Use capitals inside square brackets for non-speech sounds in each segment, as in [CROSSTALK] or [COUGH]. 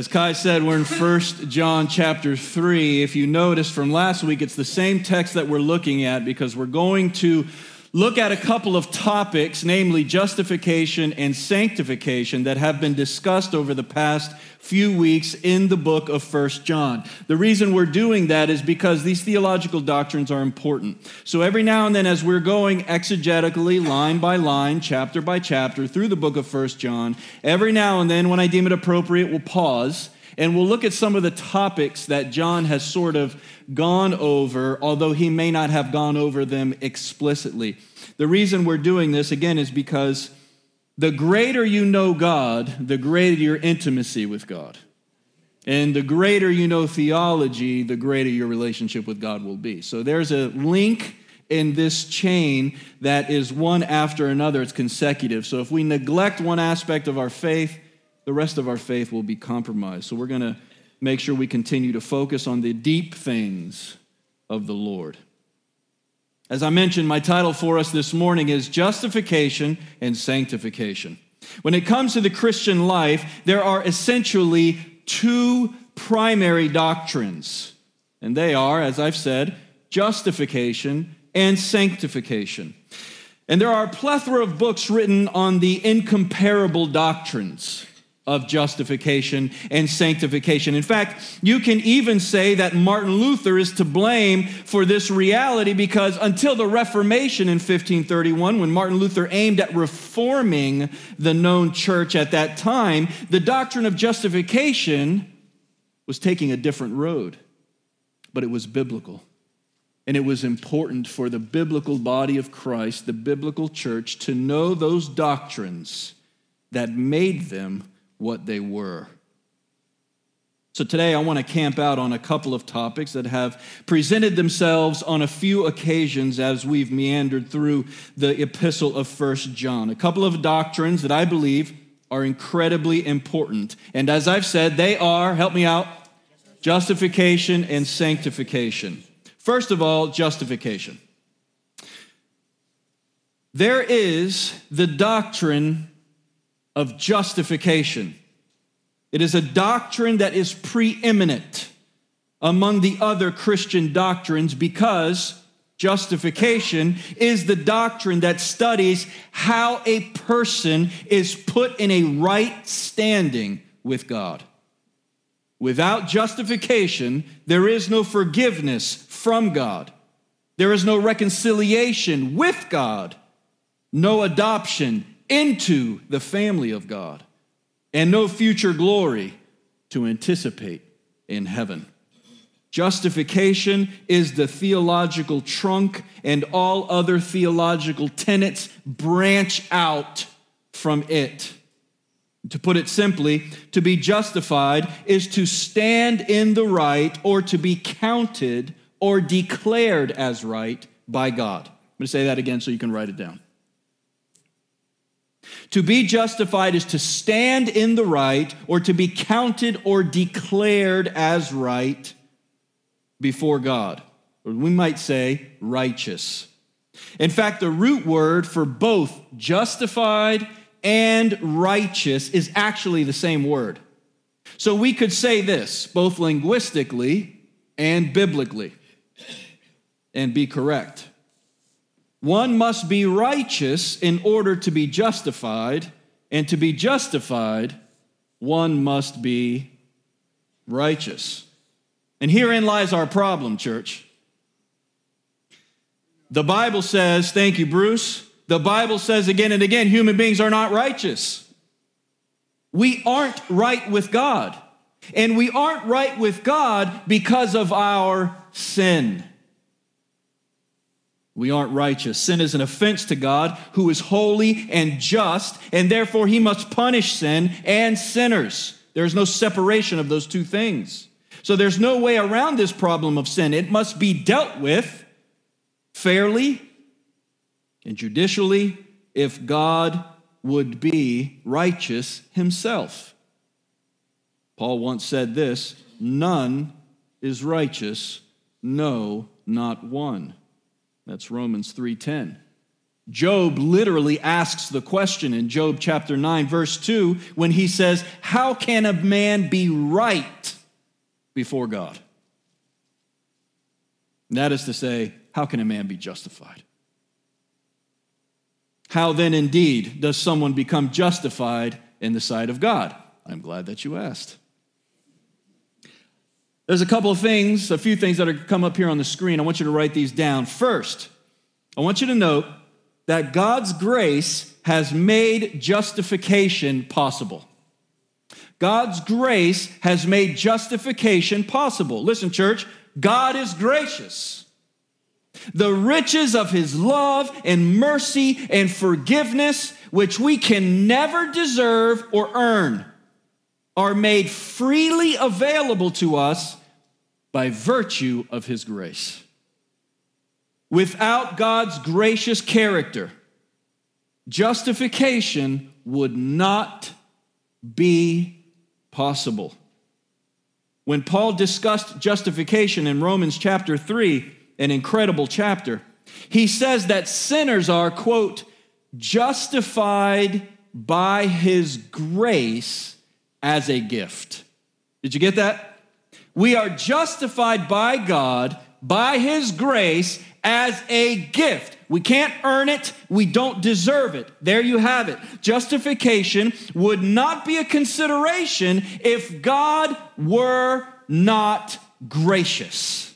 As Kai said, we're in 1 John chapter 3. If you notice from last week, it's the same text that we're looking at because we're going to look at a couple of topics, namely justification and sanctification, that have been discussed over the past few weeks in the book of First John. The reason we're doing that is because these theological doctrines are important. So every now and then, as we're going exegetically, line by line, chapter by chapter, through the book of First John, every now and then, when I deem it appropriate, we'll pause and we'll look at some of the topics that John has sort of gone over, although he may not have gone over them explicitly. The reason we're doing this, again, is because the greater you know God, the greater your intimacy with God. And the greater you know theology, the greater your relationship with God will be. So there's a link in this chain that is one after another, it's consecutive. So if we neglect one aspect of our faith, the rest of our faith will be compromised. So we're going to make sure we continue to focus on the deep things of the Lord. As I mentioned, my title for us this morning is Justification and Sanctification. When it comes to the Christian life, there are essentially two primary doctrines, and they are, as I've said, justification and sanctification. And there are a plethora of books written on the incomparable doctrines of justification and sanctification. In fact, you can even say that Martin Luther is to blame for this reality because until the Reformation in 1531, when Martin Luther aimed at reforming the known church at that time, the doctrine of justification was taking a different road, but it was biblical. And it was important for the biblical body of Christ, the biblical church, to know those doctrines that made them what they were. So today I want to camp out on a couple of topics that have presented themselves on a few occasions as we've meandered through the epistle of First John. A couple of doctrines that I believe are incredibly important. And as I've said, they are, help me out, justification and sanctification. First of all, justification. There is the doctrine of justification. It is a doctrine that is preeminent among the other Christian doctrines because justification is the doctrine that studies how a person is put in a right standing with God. Without justification, there is no forgiveness from God. There is no reconciliation with God, no adoption into the family of God, and no future glory to anticipate in heaven. Justification is the theological trunk, and all other theological tenets branch out from it. To put it simply, to be justified is to stand in the right or to be counted or declared as right by God. I'm going to say that again so you can write it down. To be justified is to stand in the right or to be counted or declared as right before God. Or we might say righteous. In fact, the root word for both justified and righteous is actually the same word. So we could say this both linguistically and biblically and be correct. One must be righteous in order to be justified, and to be justified, one must be righteous. And herein lies our problem, church. The Bible says, thank you, Bruce. The Bible says again and again, human beings are not righteous. We aren't right with God. And we aren't right with God because of our sin. We aren't righteous. Sin is an offense to God who is holy and just, and therefore he must punish sin and sinners. There is no separation of those two things. So there's no way around this problem of sin. It must be dealt with fairly and judicially if God would be righteous himself. Paul once said this none is righteous, no, not one. That's Romans 3:10. Job literally asks the question in Job chapter 9, verse 2, when he says, How can a man be right before God? And that is to say, How can a man be justified? How then, indeed, does someone become justified in the sight of God? I'm glad that you asked. There's a couple of things, a few things that are come up here on the screen. I want you to write these down. First, I want you to note that God's grace has made justification possible. God's grace has made justification possible. Listen, church, God is gracious. The riches of his love and mercy and forgiveness, which we can never deserve or earn, are made freely available to us by virtue of his grace. Without God's gracious character, justification would not be possible. When Paul discussed justification in Romans chapter 3, an incredible chapter, he says that sinners are, quote, justified by his grace as a gift. Did you get that? We are justified by God by his grace as a gift. We can't earn it, we don't deserve it. There you have it. Justification would not be a consideration if God were not gracious.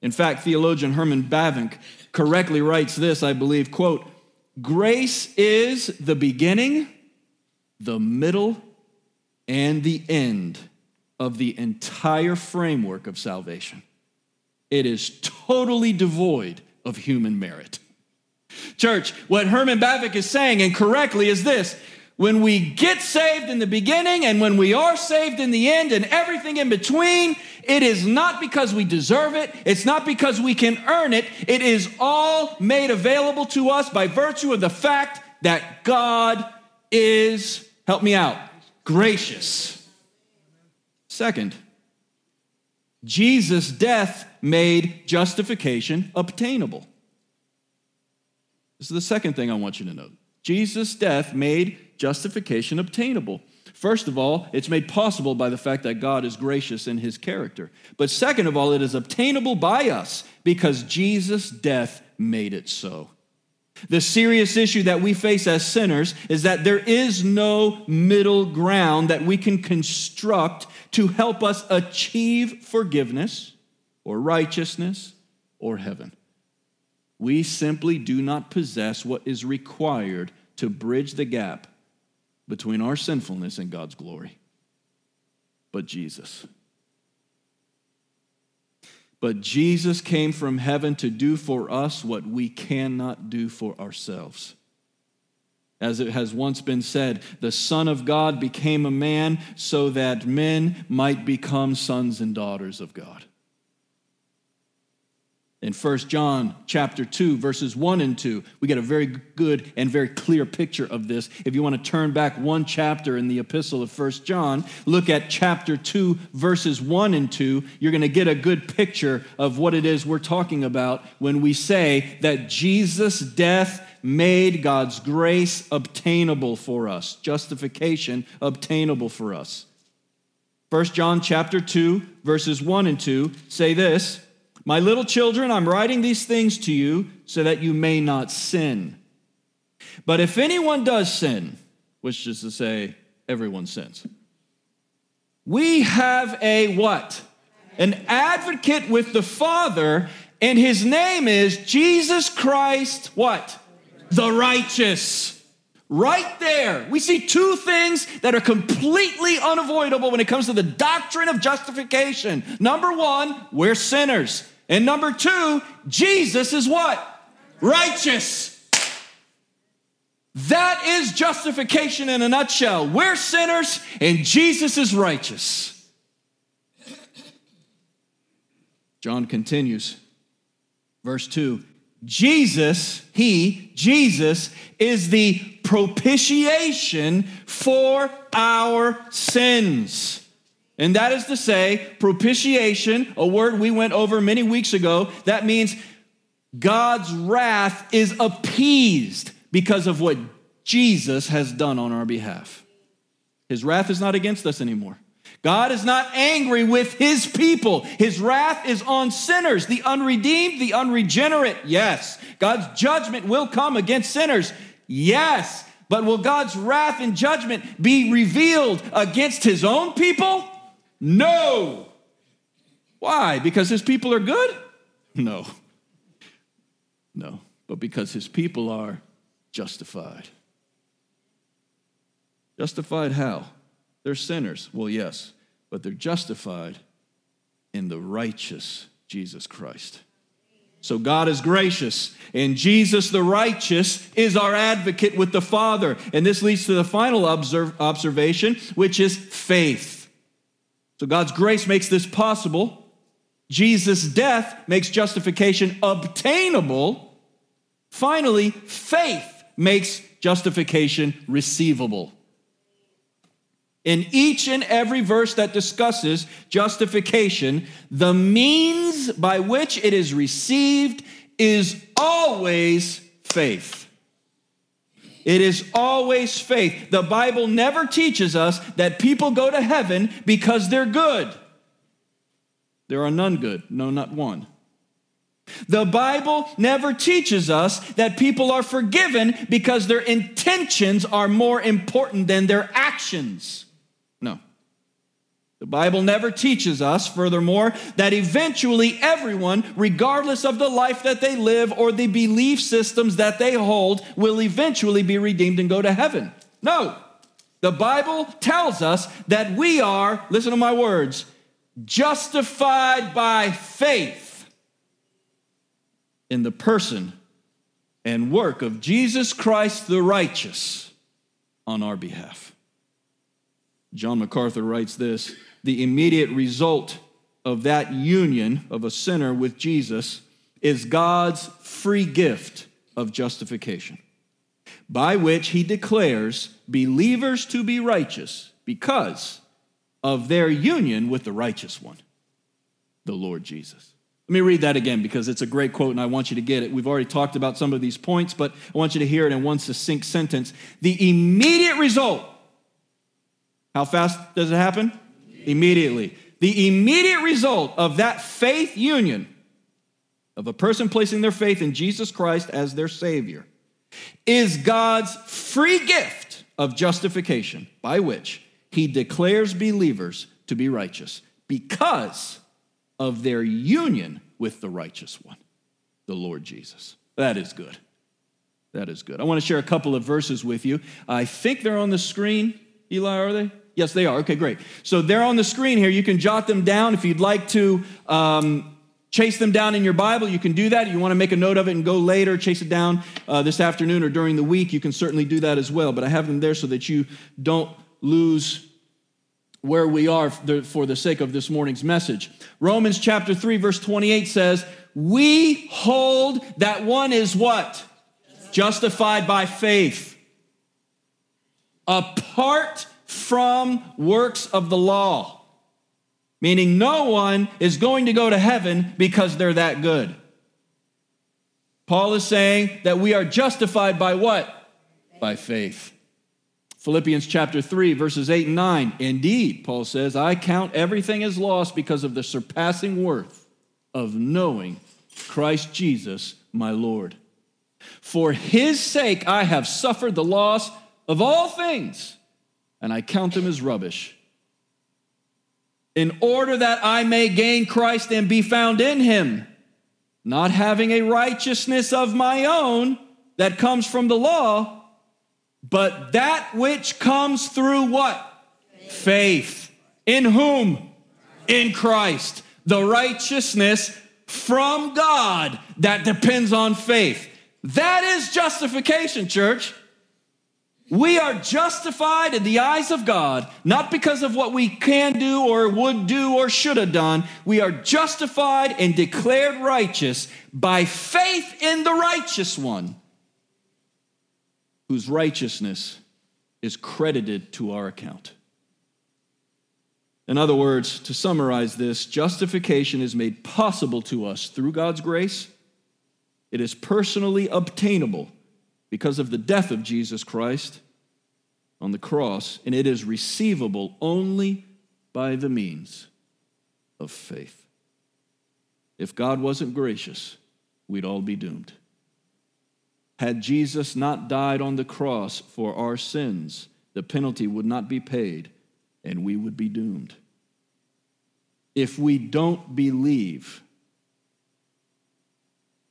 In fact, theologian Herman Bavinck correctly writes this, I believe, quote, grace is the beginning, the middle, and the end of the entire framework of salvation. It is totally devoid of human merit. Church, what Herman Bavinck is saying, and correctly, is this when we get saved in the beginning and when we are saved in the end and everything in between, it is not because we deserve it. It's not because we can earn it. It is all made available to us by virtue of the fact that God is, help me out, gracious. Second, Jesus' death made justification obtainable. This is the second thing I want you to note. Jesus' death made justification obtainable. First of all, it's made possible by the fact that God is gracious in his character. But second of all, it is obtainable by us because Jesus' death made it so. The serious issue that we face as sinners is that there is no middle ground that we can construct to help us achieve forgiveness or righteousness or heaven. We simply do not possess what is required to bridge the gap between our sinfulness and God's glory. But Jesus. But Jesus came from heaven to do for us what we cannot do for ourselves. As it has once been said, the Son of God became a man so that men might become sons and daughters of God in 1 John chapter 2 verses 1 and 2 we get a very good and very clear picture of this. If you want to turn back one chapter in the epistle of 1 John look at chapter 2 verses 1 and 2 you're going to get a good picture of what it is we're talking about when we say that Jesus death made God's grace obtainable for us justification obtainable for us. 1 John chapter 2 verses 1 and 2 say this my little children, I'm writing these things to you so that you may not sin. But if anyone does sin, which is to say, everyone sins, we have a what? An advocate with the Father, and his name is Jesus Christ, what? The righteous. Right there, we see two things that are completely unavoidable when it comes to the doctrine of justification. Number one, we're sinners. And number two, Jesus is what? Righteous. That is justification in a nutshell. We're sinners and Jesus is righteous. John continues, verse 2 Jesus, He, Jesus, is the propitiation for our sins. And that is to say, propitiation, a word we went over many weeks ago, that means God's wrath is appeased because of what Jesus has done on our behalf. His wrath is not against us anymore. God is not angry with his people. His wrath is on sinners, the unredeemed, the unregenerate. Yes. God's judgment will come against sinners. Yes. But will God's wrath and judgment be revealed against his own people? No. Why? Because his people are good? No. No. But because his people are justified. Justified how? They're sinners. Well, yes, but they're justified in the righteous Jesus Christ. So God is gracious, and Jesus the righteous is our advocate with the Father. And this leads to the final observe, observation, which is faith. So God's grace makes this possible. Jesus' death makes justification obtainable. Finally, faith makes justification receivable. In each and every verse that discusses justification, the means by which it is received is always faith. It is always faith. The Bible never teaches us that people go to heaven because they're good. There are none good, no, not one. The Bible never teaches us that people are forgiven because their intentions are more important than their actions. The Bible never teaches us, furthermore, that eventually everyone, regardless of the life that they live or the belief systems that they hold, will eventually be redeemed and go to heaven. No. The Bible tells us that we are, listen to my words, justified by faith in the person and work of Jesus Christ the righteous on our behalf. John MacArthur writes this the immediate result of that union of a sinner with Jesus is God's free gift of justification, by which he declares believers to be righteous because of their union with the righteous one, the Lord Jesus. Let me read that again because it's a great quote and I want you to get it. We've already talked about some of these points, but I want you to hear it in one succinct sentence. The immediate result how fast does it happen? Immediately. The immediate result of that faith union, of a person placing their faith in Jesus Christ as their Savior, is God's free gift of justification by which He declares believers to be righteous because of their union with the righteous one, the Lord Jesus. That is good. That is good. I want to share a couple of verses with you. I think they're on the screen. Eli, are they? Yes, they are. Okay, great. So they're on the screen here. You can jot them down if you'd like to. Um, chase them down in your Bible, you can do that. You want to make a note of it and go later, chase it down uh, this afternoon or during the week, you can certainly do that as well. But I have them there so that you don't lose where we are for the sake of this morning's message. Romans chapter 3, verse 28 says, We hold that one is what? Justified by faith. Apart from works of the law. Meaning, no one is going to go to heaven because they're that good. Paul is saying that we are justified by what? By faith. Philippians chapter 3, verses 8 and 9. Indeed, Paul says, I count everything as lost because of the surpassing worth of knowing Christ Jesus, my Lord. For his sake, I have suffered the loss of all things and I count them as rubbish. In order that I may gain Christ and be found in him, not having a righteousness of my own that comes from the law, but that which comes through what? Faith. In whom? In Christ. The righteousness from God that depends on faith. That is justification, church. We are justified in the eyes of God, not because of what we can do or would do or should have done. We are justified and declared righteous by faith in the righteous one, whose righteousness is credited to our account. In other words, to summarize this, justification is made possible to us through God's grace It is personally obtainable because of the death of Jesus Christ on the cross, and it is receivable only by the means of faith. If God wasn't gracious, we'd all be doomed. Had Jesus not died on the cross for our sins, the penalty would not be paid and we would be doomed. If we don't believe,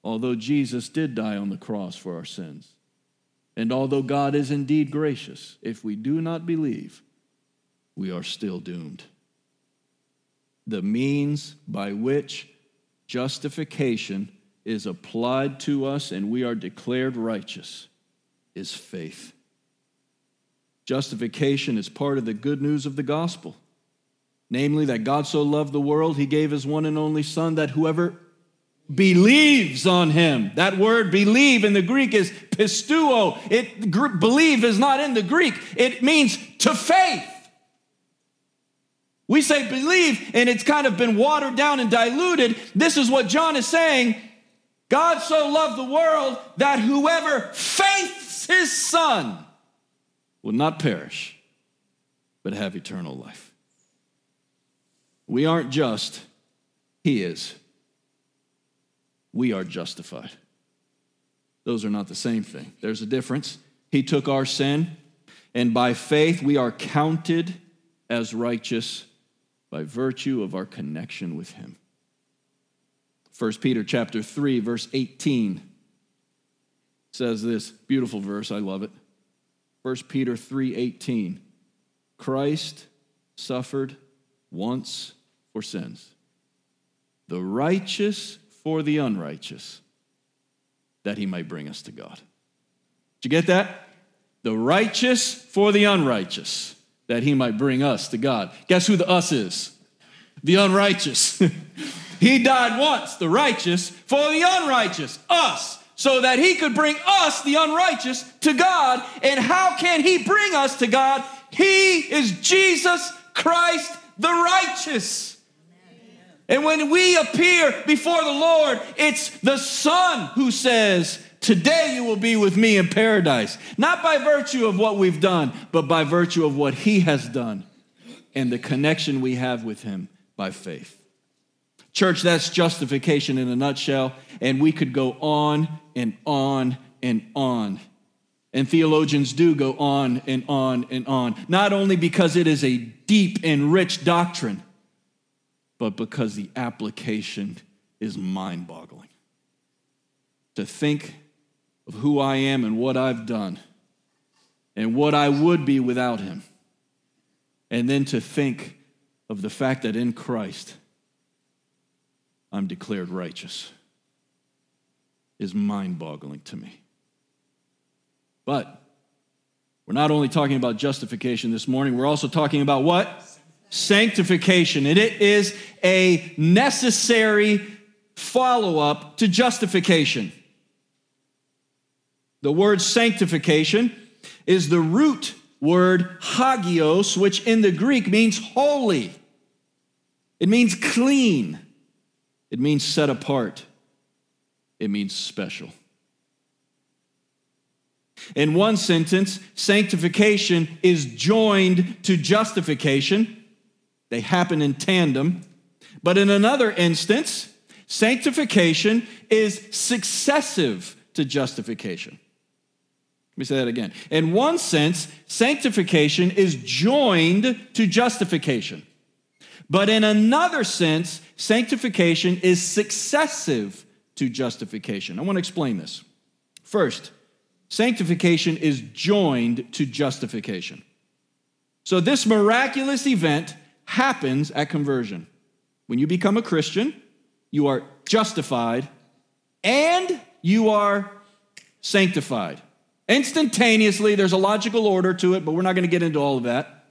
although Jesus did die on the cross for our sins, and although God is indeed gracious, if we do not believe, we are still doomed. The means by which justification is applied to us and we are declared righteous is faith. Justification is part of the good news of the gospel. Namely, that God so loved the world, he gave his one and only Son, that whoever believes on him. That word believe in the Greek is pistuo. It believe is not in the Greek. It means to faith. We say believe and it's kind of been watered down and diluted. This is what John is saying. God so loved the world that whoever faiths his son will not perish, but have eternal life. We aren't just, He is. We are justified. Those are not the same thing. There's a difference. He took our sin, and by faith we are counted as righteous by virtue of our connection with Him. 1 Peter chapter 3 verse 18 says this beautiful verse I love it 1 Peter 3:18 Christ suffered once for sins the righteous for the unrighteous that he might bring us to God. Did you get that? The righteous for the unrighteous that he might bring us to God. Guess who the us is? The unrighteous. [LAUGHS] he died once, the righteous, for the unrighteous, us so that he could bring us, the unrighteous, to God. And how can he bring us to God? He is Jesus Christ the righteous. And when we appear before the Lord, it's the Son who says, Today you will be with me in paradise. Not by virtue of what we've done, but by virtue of what He has done and the connection we have with Him by faith. Church, that's justification in a nutshell, and we could go on and on and on. And theologians do go on and on and on, not only because it is a deep and rich doctrine, but because the application is mind boggling. To think of who I am and what I've done and what I would be without Him, and then to think of the fact that in Christ, I'm declared righteous is mind boggling to me. But we're not only talking about justification this morning, we're also talking about what? Sanctification. And it is a necessary follow up to justification. The word sanctification is the root word hagios, which in the Greek means holy. It means clean. It means set apart, it means special. In one sentence, sanctification is joined to justification. They happen in tandem. But in another instance, sanctification is successive to justification. Let me say that again. In one sense, sanctification is joined to justification. But in another sense, sanctification is successive to justification. I want to explain this. First, sanctification is joined to justification. So, this miraculous event happens at conversion. When you become a Christian, you are justified and you are sanctified. Instantaneously, there's a logical order to it, but we're not going to get into all of that.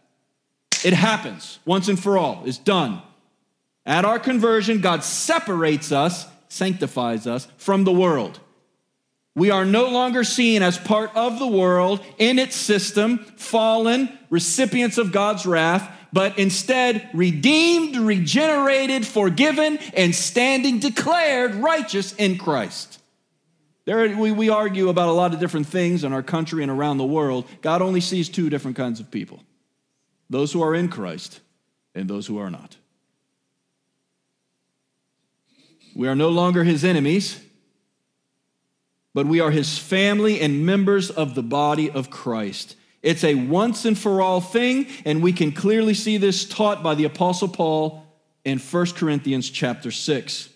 It happens once and for all, it's done. At our conversion, God separates us, sanctifies us from the world. We are no longer seen as part of the world in its system, fallen, recipients of God's wrath, but instead redeemed, regenerated, forgiven, and standing declared righteous in Christ. There, we, we argue about a lot of different things in our country and around the world. God only sees two different kinds of people those who are in Christ and those who are not. We are no longer his enemies, but we are his family and members of the body of Christ. It's a once and for all thing, and we can clearly see this taught by the Apostle Paul in 1 Corinthians chapter 6.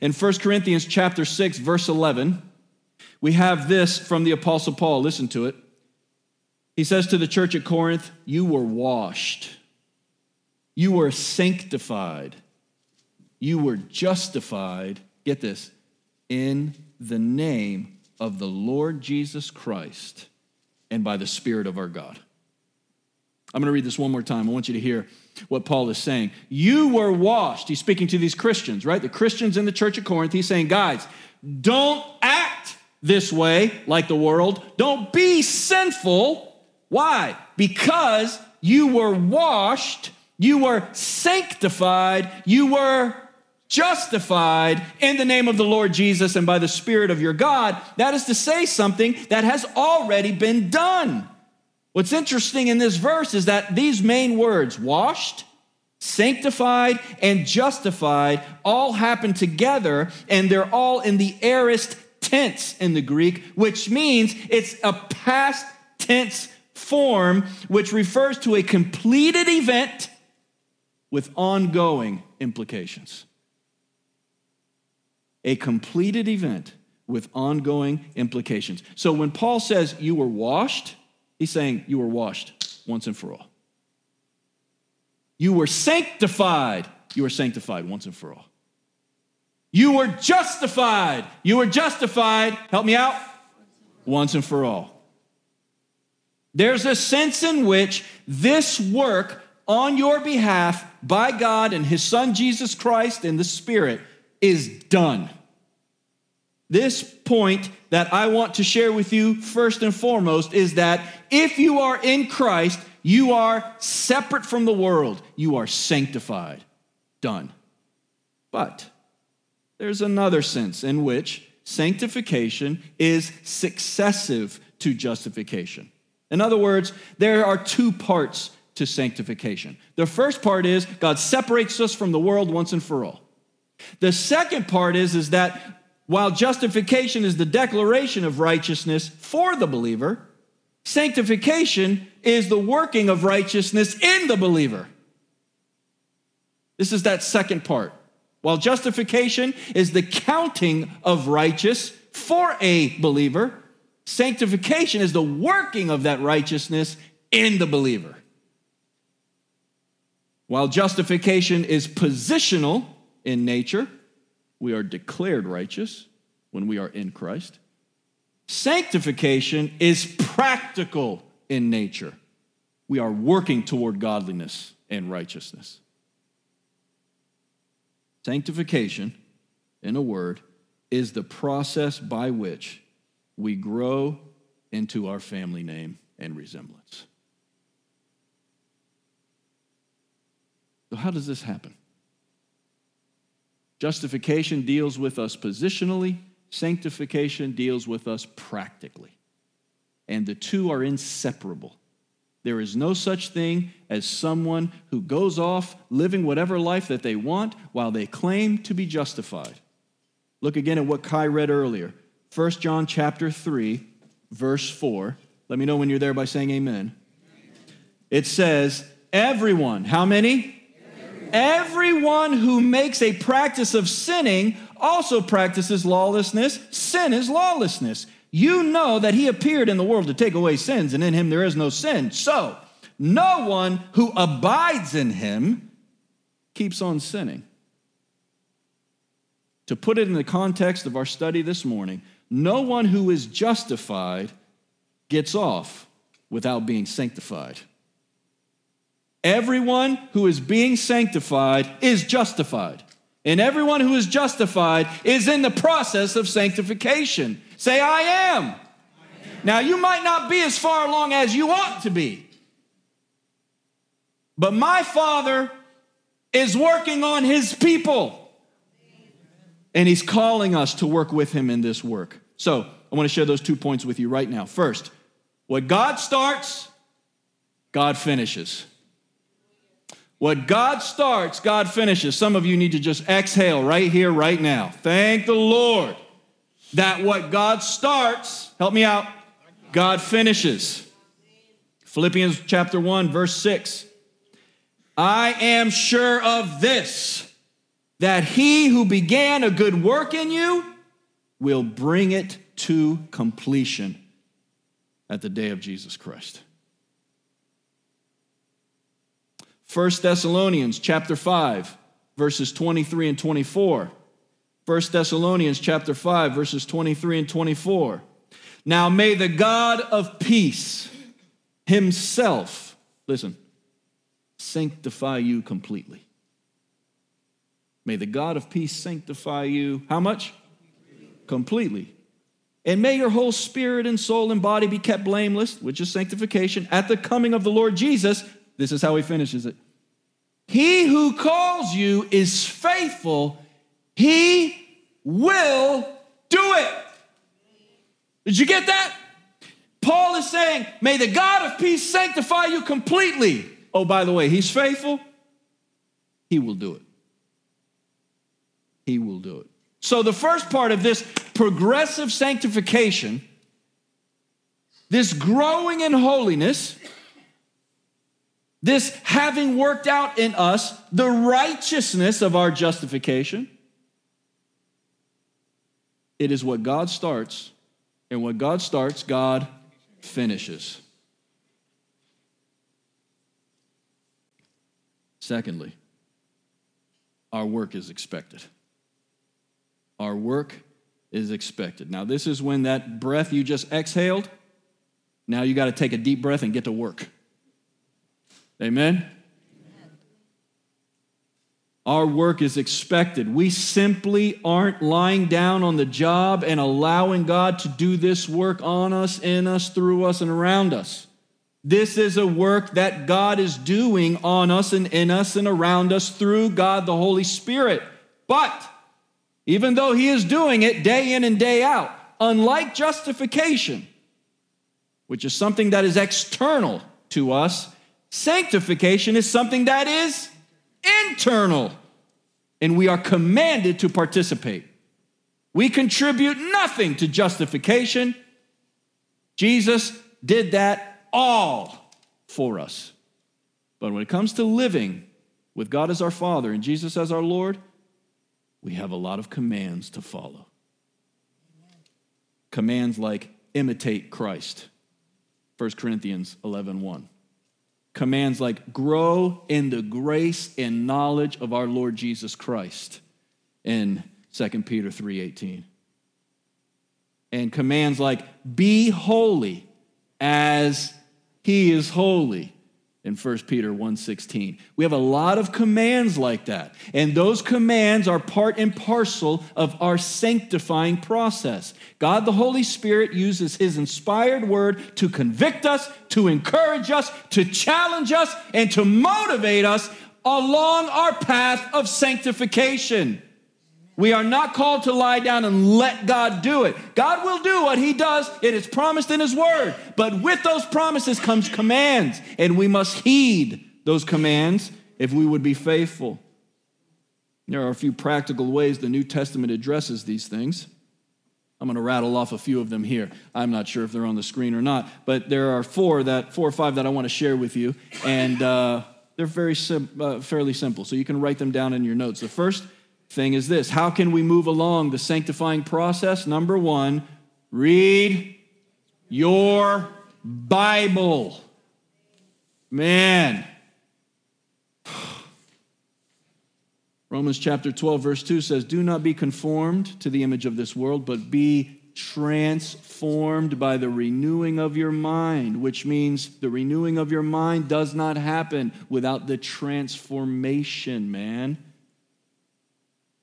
In 1 Corinthians chapter 6, verse 11, we have this from the Apostle Paul. Listen to it. He says to the church at Corinth, You were washed, you were sanctified, you were justified. Get this in the name of the Lord Jesus Christ and by the Spirit of our God. I'm going to read this one more time. I want you to hear what Paul is saying. You were washed. He's speaking to these Christians, right? The Christians in the church of Corinth. He's saying, guys, don't act this way like the world. Don't be sinful. Why? Because you were washed, you were sanctified, you were justified in the name of the Lord Jesus and by the Spirit of your God. That is to say something that has already been done. What's interesting in this verse is that these main words, washed, sanctified, and justified, all happen together, and they're all in the aorist tense in the Greek, which means it's a past tense form, which refers to a completed event with ongoing implications a completed event with ongoing implications. So when Paul says you were washed, he's saying you were washed once and for all. You were sanctified, you were sanctified once and for all. You were justified, you were justified, help me out, once and for all. There's a sense in which this work on your behalf by God and His Son Jesus Christ and the Spirit is done. This point that I want to share with you first and foremost is that if you are in Christ, you are separate from the world, you are sanctified. Done. But there's another sense in which sanctification is successive to justification. In other words, there are two parts to sanctification. The first part is God separates us from the world once and for all. The second part is, is that while justification is the declaration of righteousness for the believer, sanctification is the working of righteousness in the believer. This is that second part. While justification is the counting of righteous for a believer, sanctification is the working of that righteousness in the believer. While justification is positional in nature, we are declared righteous when we are in Christ. Sanctification is practical in nature. We are working toward godliness and righteousness. Sanctification, in a word, is the process by which we grow into our family name and resemblance. So, how does this happen? Justification deals with us positionally, sanctification deals with us practically. And the two are inseparable. There is no such thing as someone who goes off living whatever life that they want while they claim to be justified. Look again at what Kai read earlier. 1 John chapter 3, verse 4. Let me know when you're there by saying amen. It says, Everyone, how many? Everyone who makes a practice of sinning also practices lawlessness. Sin is lawlessness. You know that he appeared in the world to take away sins, and in him there is no sin. So, no one who abides in him keeps on sinning. To put it in the context of our study this morning, no one who is justified gets off without being sanctified. Everyone who is being sanctified is justified. And everyone who is justified is in the process of sanctification. Say, I am. I am. Now, you might not be as far along as you ought to be, but my Father is working on his people. And he's calling us to work with him in this work. So I want to share those two points with you right now. First, what God starts, God finishes. What God starts, God finishes. Some of you need to just exhale right here, right now. Thank the Lord that what God starts, help me out, God finishes. Philippians chapter 1, verse 6. I am sure of this, that he who began a good work in you will bring it to completion at the day of Jesus Christ. 1 Thessalonians chapter 5 verses 23 and 24. 1 Thessalonians chapter 5 verses 23 and 24. Now may the God of peace himself, listen, sanctify you completely. May the God of peace sanctify you how much? Completely. And may your whole spirit and soul and body be kept blameless, which is sanctification, at the coming of the Lord Jesus. This is how he finishes it. He who calls you is faithful, he will do it. Did you get that? Paul is saying, May the God of peace sanctify you completely. Oh, by the way, he's faithful, he will do it. He will do it. So, the first part of this progressive sanctification, this growing in holiness, this having worked out in us the righteousness of our justification, it is what God starts, and what God starts, God finishes. Secondly, our work is expected. Our work is expected. Now, this is when that breath you just exhaled, now you got to take a deep breath and get to work. Amen? Our work is expected. We simply aren't lying down on the job and allowing God to do this work on us, in us, through us, and around us. This is a work that God is doing on us and in us and around us through God the Holy Spirit. But even though He is doing it day in and day out, unlike justification, which is something that is external to us, sanctification is something that is internal, and we are commanded to participate. We contribute nothing to justification. Jesus did that all for us. But when it comes to living with God as our Father and Jesus as our Lord, we have a lot of commands to follow. Commands like imitate Christ. 1 Corinthians 11 1 commands like grow in the grace and knowledge of our Lord Jesus Christ in 2 Peter 3:18. And commands like be holy as he is holy in 1 Peter 1:16. We have a lot of commands like that. And those commands are part and parcel of our sanctifying process. God the Holy Spirit uses his inspired word to convict us, to encourage us, to challenge us, and to motivate us along our path of sanctification. We are not called to lie down and let God do it. God will do what He does, it is promised in His Word. But with those promises comes commands, and we must heed those commands if we would be faithful. There are a few practical ways the New Testament addresses these things. I'm going to rattle off a few of them here. I'm not sure if they're on the screen or not, but there are four that four or five that I want to share with you, and uh, they're very sim- uh, fairly simple. So you can write them down in your notes. The first thing is this How can we move along the sanctifying process? Number one, read your Bible. Man. [SIGHS] Romans chapter 12, verse 2 says, Do not be conformed to the image of this world, but be transformed by the renewing of your mind, which means the renewing of your mind does not happen without the transformation, man.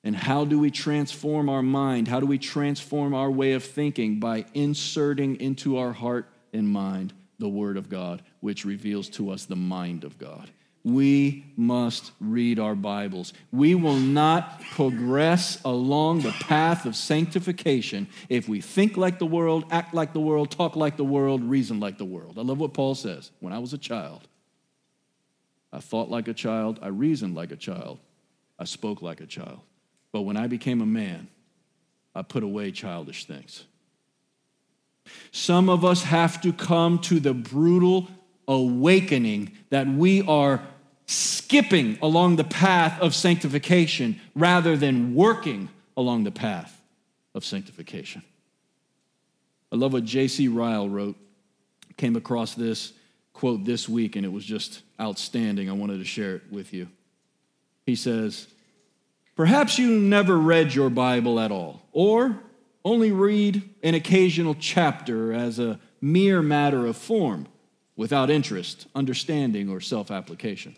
And how do we transform our mind? How do we transform our way of thinking? By inserting into our heart and mind the Word of God, which reveals to us the mind of God. we must read our Bibles. We will not progress along the path of sanctification if we think like the world, act like the world, talk like the world, reason like the world. I love what Paul says. When I was a child, I thought like a child, I reasoned like a child, I spoke like a child. But when I became a man, I put away childish things. Some of us have to come to the brutal awakening that we are skipping along the path of sanctification rather than working along the path of sanctification. I love what J.C. Ryle wrote. Came across this quote this week, and it was just outstanding. I wanted to share it with you. He says, Perhaps you never read your Bible at all, or only read an occasional chapter as a mere matter of form without interest, understanding, or self application.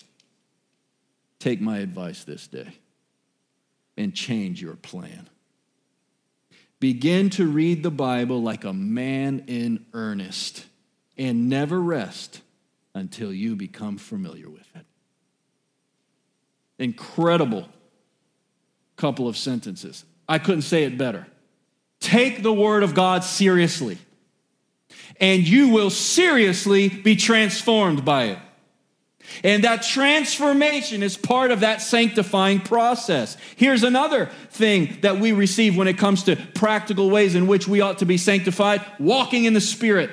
Take my advice this day and change your plan. Begin to read the Bible like a man in earnest and never rest until you become familiar with it. Incredible couple of sentences. I couldn't say it better. Take the Word of God seriously, and you will seriously be transformed by it. And that transformation is part of that sanctifying process. Here's another thing that we receive when it comes to practical ways in which we ought to be sanctified walking in the Spirit.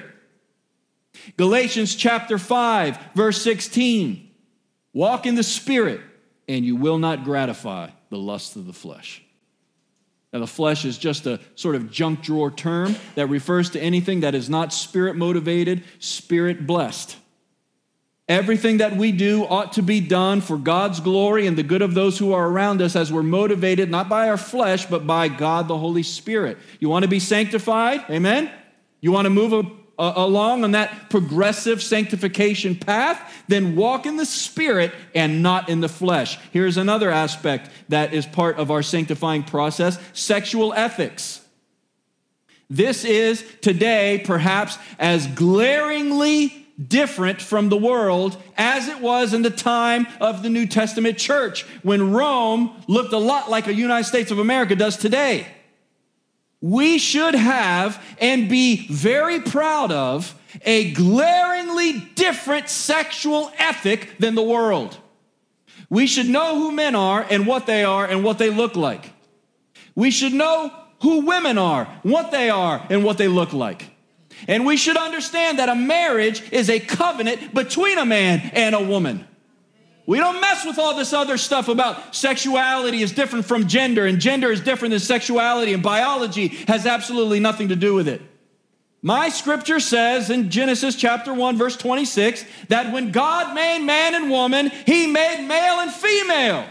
Galatians chapter 5, verse 16. Walk in the Spirit, and you will not gratify the lust of the flesh. Now, the flesh is just a sort of junk drawer term that refers to anything that is not spirit motivated, spirit blessed. Everything that we do ought to be done for God's glory and the good of those who are around us as we're motivated not by our flesh, but by God the Holy Spirit. You want to be sanctified? Amen? You want to move a, along on that progressive sanctification path? Then walk in the Spirit and not in the flesh. Here's another aspect that is part of our sanctifying process sexual ethics. This is today perhaps as glaringly different from the world as it was in the time of the New Testament church when Rome looked a lot like the United States of America does today. We should have and be very proud of a glaringly different sexual ethic than the world. We should know who men are and what they are and what they look like. We should know who women are, what they are, and what they look like. And we should understand that a marriage is a covenant between a man and a woman. We don't mess with all this other stuff about sexuality is different from gender, and gender is different than sexuality, and biology has absolutely nothing to do with it. My scripture says in Genesis chapter 1, verse 26, that when God made man and woman, he made male and female.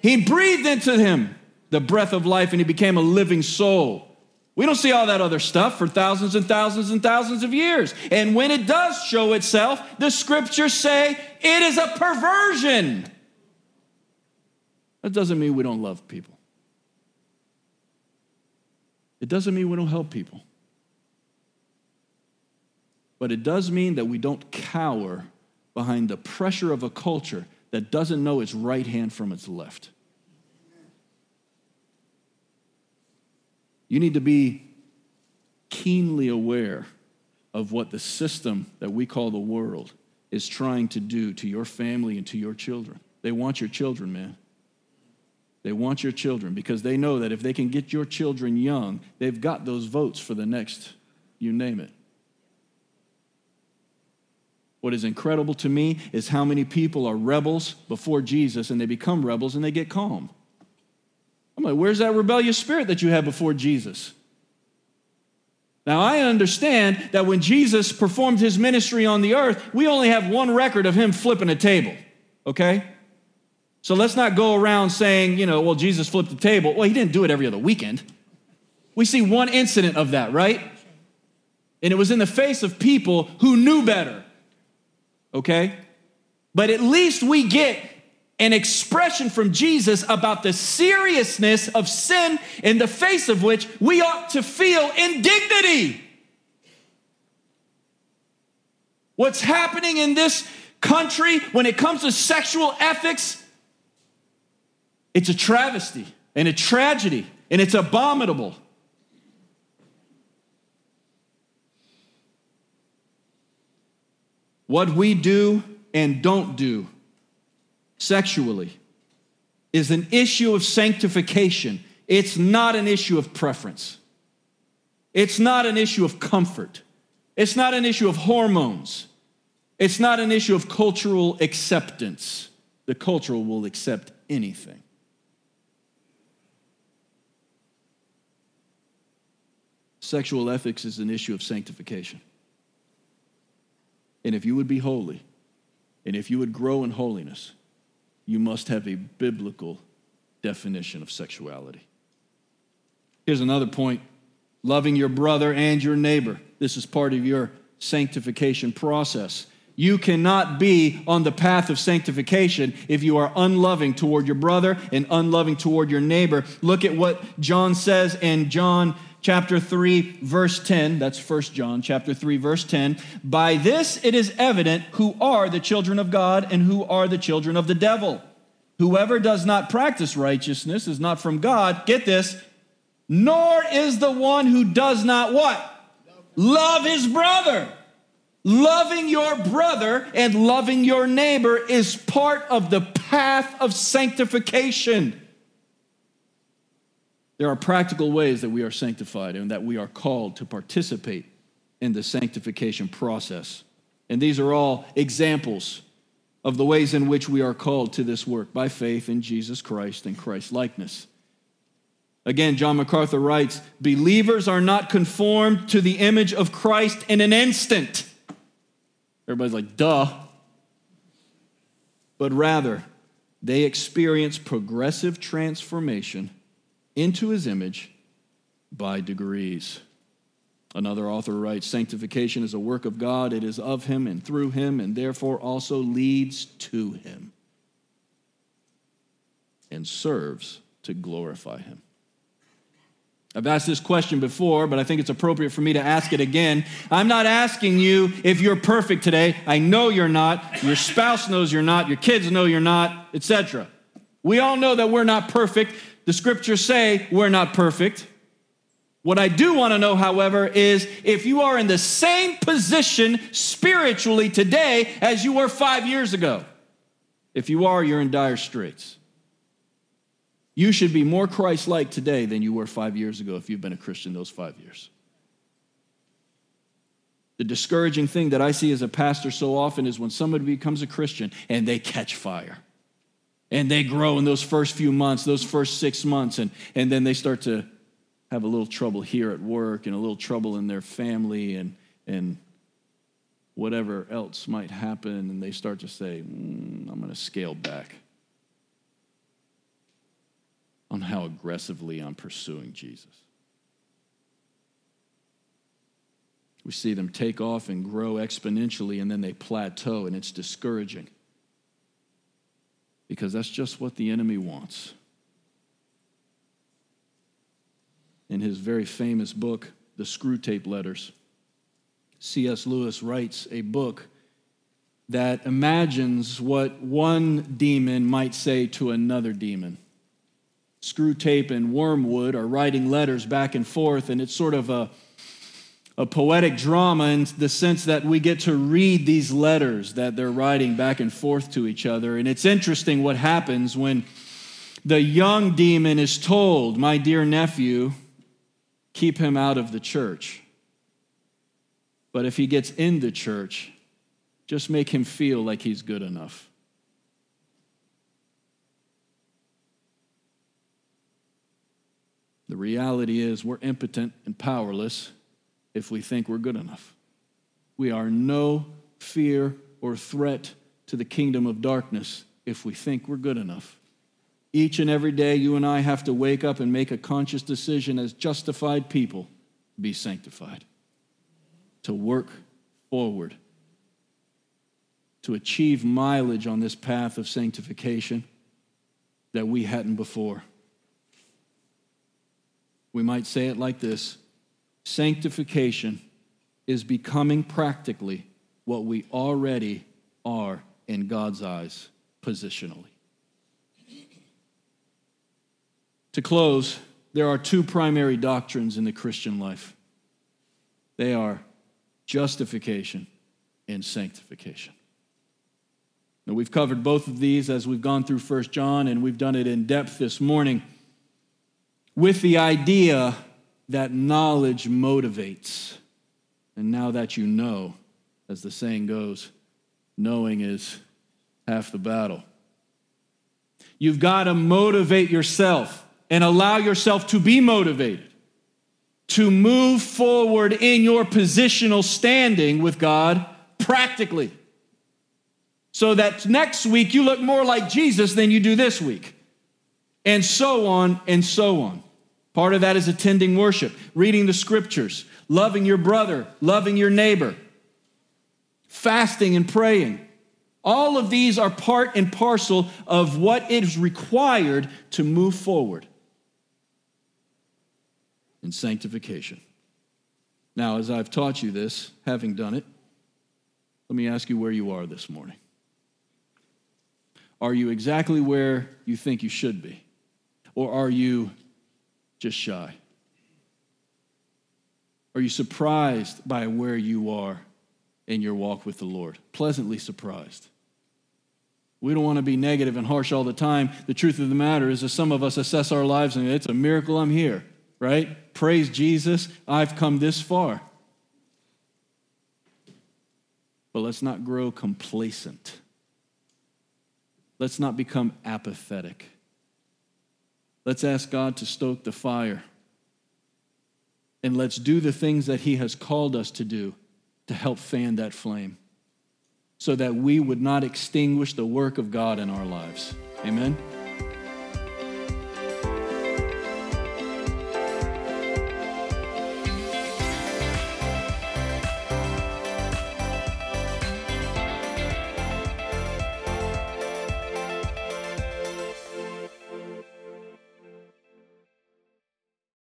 He breathed into him the breath of life, and he became a living soul. We don't see all that other stuff for thousands and thousands and thousands of years. And when it does show itself, the scriptures say it is a perversion. That doesn't mean we don't love people. It doesn't mean we don't help people. But it does mean that we don't cower behind the pressure of a culture that doesn't know its right hand from its left. You need to be keenly aware of what the system that we call the world is trying to do to your family and to your children. They want your children, man. They want your children because they know that if they can get your children young, they've got those votes for the next, you name it. What is incredible to me is how many people are rebels before Jesus and they become rebels and they get calm. I'm like, where's that rebellious spirit that you had before Jesus? Now, I understand that when Jesus performed his ministry on the earth, we only have one record of him flipping a table, okay? So let's not go around saying, you know, well, Jesus flipped the table. Well, he didn't do it every other weekend. We see one incident of that, right? And it was in the face of people who knew better, okay? But at least we get an expression from Jesus about the seriousness of sin in the face of which we ought to feel indignity. What's happening in this country, when it comes to sexual ethics, it's a travesty and a tragedy and it's abominable. What we do and don't do sexually is an issue of sanctification. It's not an issue of preference. It's not an issue of comfort. It's not an issue of hormones. It's not an issue of cultural acceptance. The cultural will accept anything. Sexual ethics is an issue of sanctification. And if you would be holy, and if you would grow in holiness, you must have a biblical definition of sexuality. Here's another point loving your brother and your neighbor. This is part of your sanctification process. You cannot be on the path of sanctification if you are unloving toward your brother and unloving toward your neighbor. Look at what John says in John chapter 3 verse 10 that's First john chapter 3 verse 10 by this it is evident who are the children of god and who are the children of the devil. Whoever does not practice righteousness is not from god. Get this. Nor is the one who does not what? Love his brother. Loving your brother and loving your neighbor is part of the path of sanctification there are practical ways that we are sanctified and that we are called to participate in the sanctification process. And these are all examples of the ways in which we are called to this work by faith in Jesus Christ and Christ likeness. Again, John MacArthur writes Believers are not conformed to the image of Christ in an instant. Everybody's like, duh. But rather, they experience progressive transformation into his image by degrees. Another author writes Sanctification is a work of God, it is of him and through him, and therefore also leads to him and serves to glorify him. I've asked this question before, but I think it's appropriate for me to ask it again. I'm not asking you if you're perfect today. I know you're not. Your spouse knows you're not. Your kids know you're not, etc. We all know that we're not perfect. The scriptures say we're not perfect. What I do want to know, however, is if you are in the same position spiritually today as you were five years ago. If you are, you're in dire straits. You should be more Christ like today than you were five years ago if you've been a Christian those five years. The discouraging thing that I see as a pastor so often is when somebody becomes a Christian and they catch fire and they grow in those first few months, those first six months, and, and then they start to have a little trouble here at work and a little trouble in their family and, and whatever else might happen, and they start to say, mm, I'm going to scale back on how aggressively I'm pursuing Jesus. We see them take off and grow exponentially, and then they plateau, and it's discouraging because that's just what the enemy wants. In his very famous book, The Screwtape Letters, C.S. Lewis writes a book that imagines what one demon might say to another demon. Screwtape and Wormwood are writing letters back and forth, and it's sort of a a poetic drama in the sense that we get to read these letters that they're writing back and forth to each other. And it's interesting what happens when the young demon is told, My dear nephew, keep him out of the church. But if he gets in the church, just make him feel like he's good enough. The reality is, we're impotent and powerless if we think we're good enough. We are no fear or threat to the kingdom of darkness if we think we're good enough. Each and every day, you and I have to wake up and make a conscious decision as justified people to be sanctified, to work forward, to achieve mileage on this path of sanctification that we hadn't before. We might say it like this sanctification is becoming practically what we already are in God's eyes positionally. To close, there are two primary doctrines in the Christian life they are justification and sanctification. Now, we've covered both of these as we've gone through 1 John, and we've done it in depth this morning with the idea that knowledge motivates. And now that you know, as the saying goes, knowing is half the battle. You've got to motivate yourself and allow yourself to be motivated to move forward in your positional standing with God practically. So that next week you look more like Jesus than you do this week. And so on and so on. Part of that is attending worship, reading the scriptures, loving your brother, loving your neighbor, fasting and praying. All of these are part and parcel of what is required to move forward in sanctification. Now, as I've taught you this, having done it, let me ask you where you are this morning. Are you exactly where you think you should be? Or are you just shy? Are you surprised by where you are in your walk with the Lord? Pleasantly surprised. We don't want to be negative and harsh all the time. The truth of the matter is that some of us assess our lives and it's a miracle I'm here, right? Praise Jesus, I've come this far. But let's not grow complacent. Let's not become apathetic. Let's ask God to stoke the fire. And let's do the things that He has called us to do to help fan that flame so that we would not extinguish the work of God in our lives. Amen.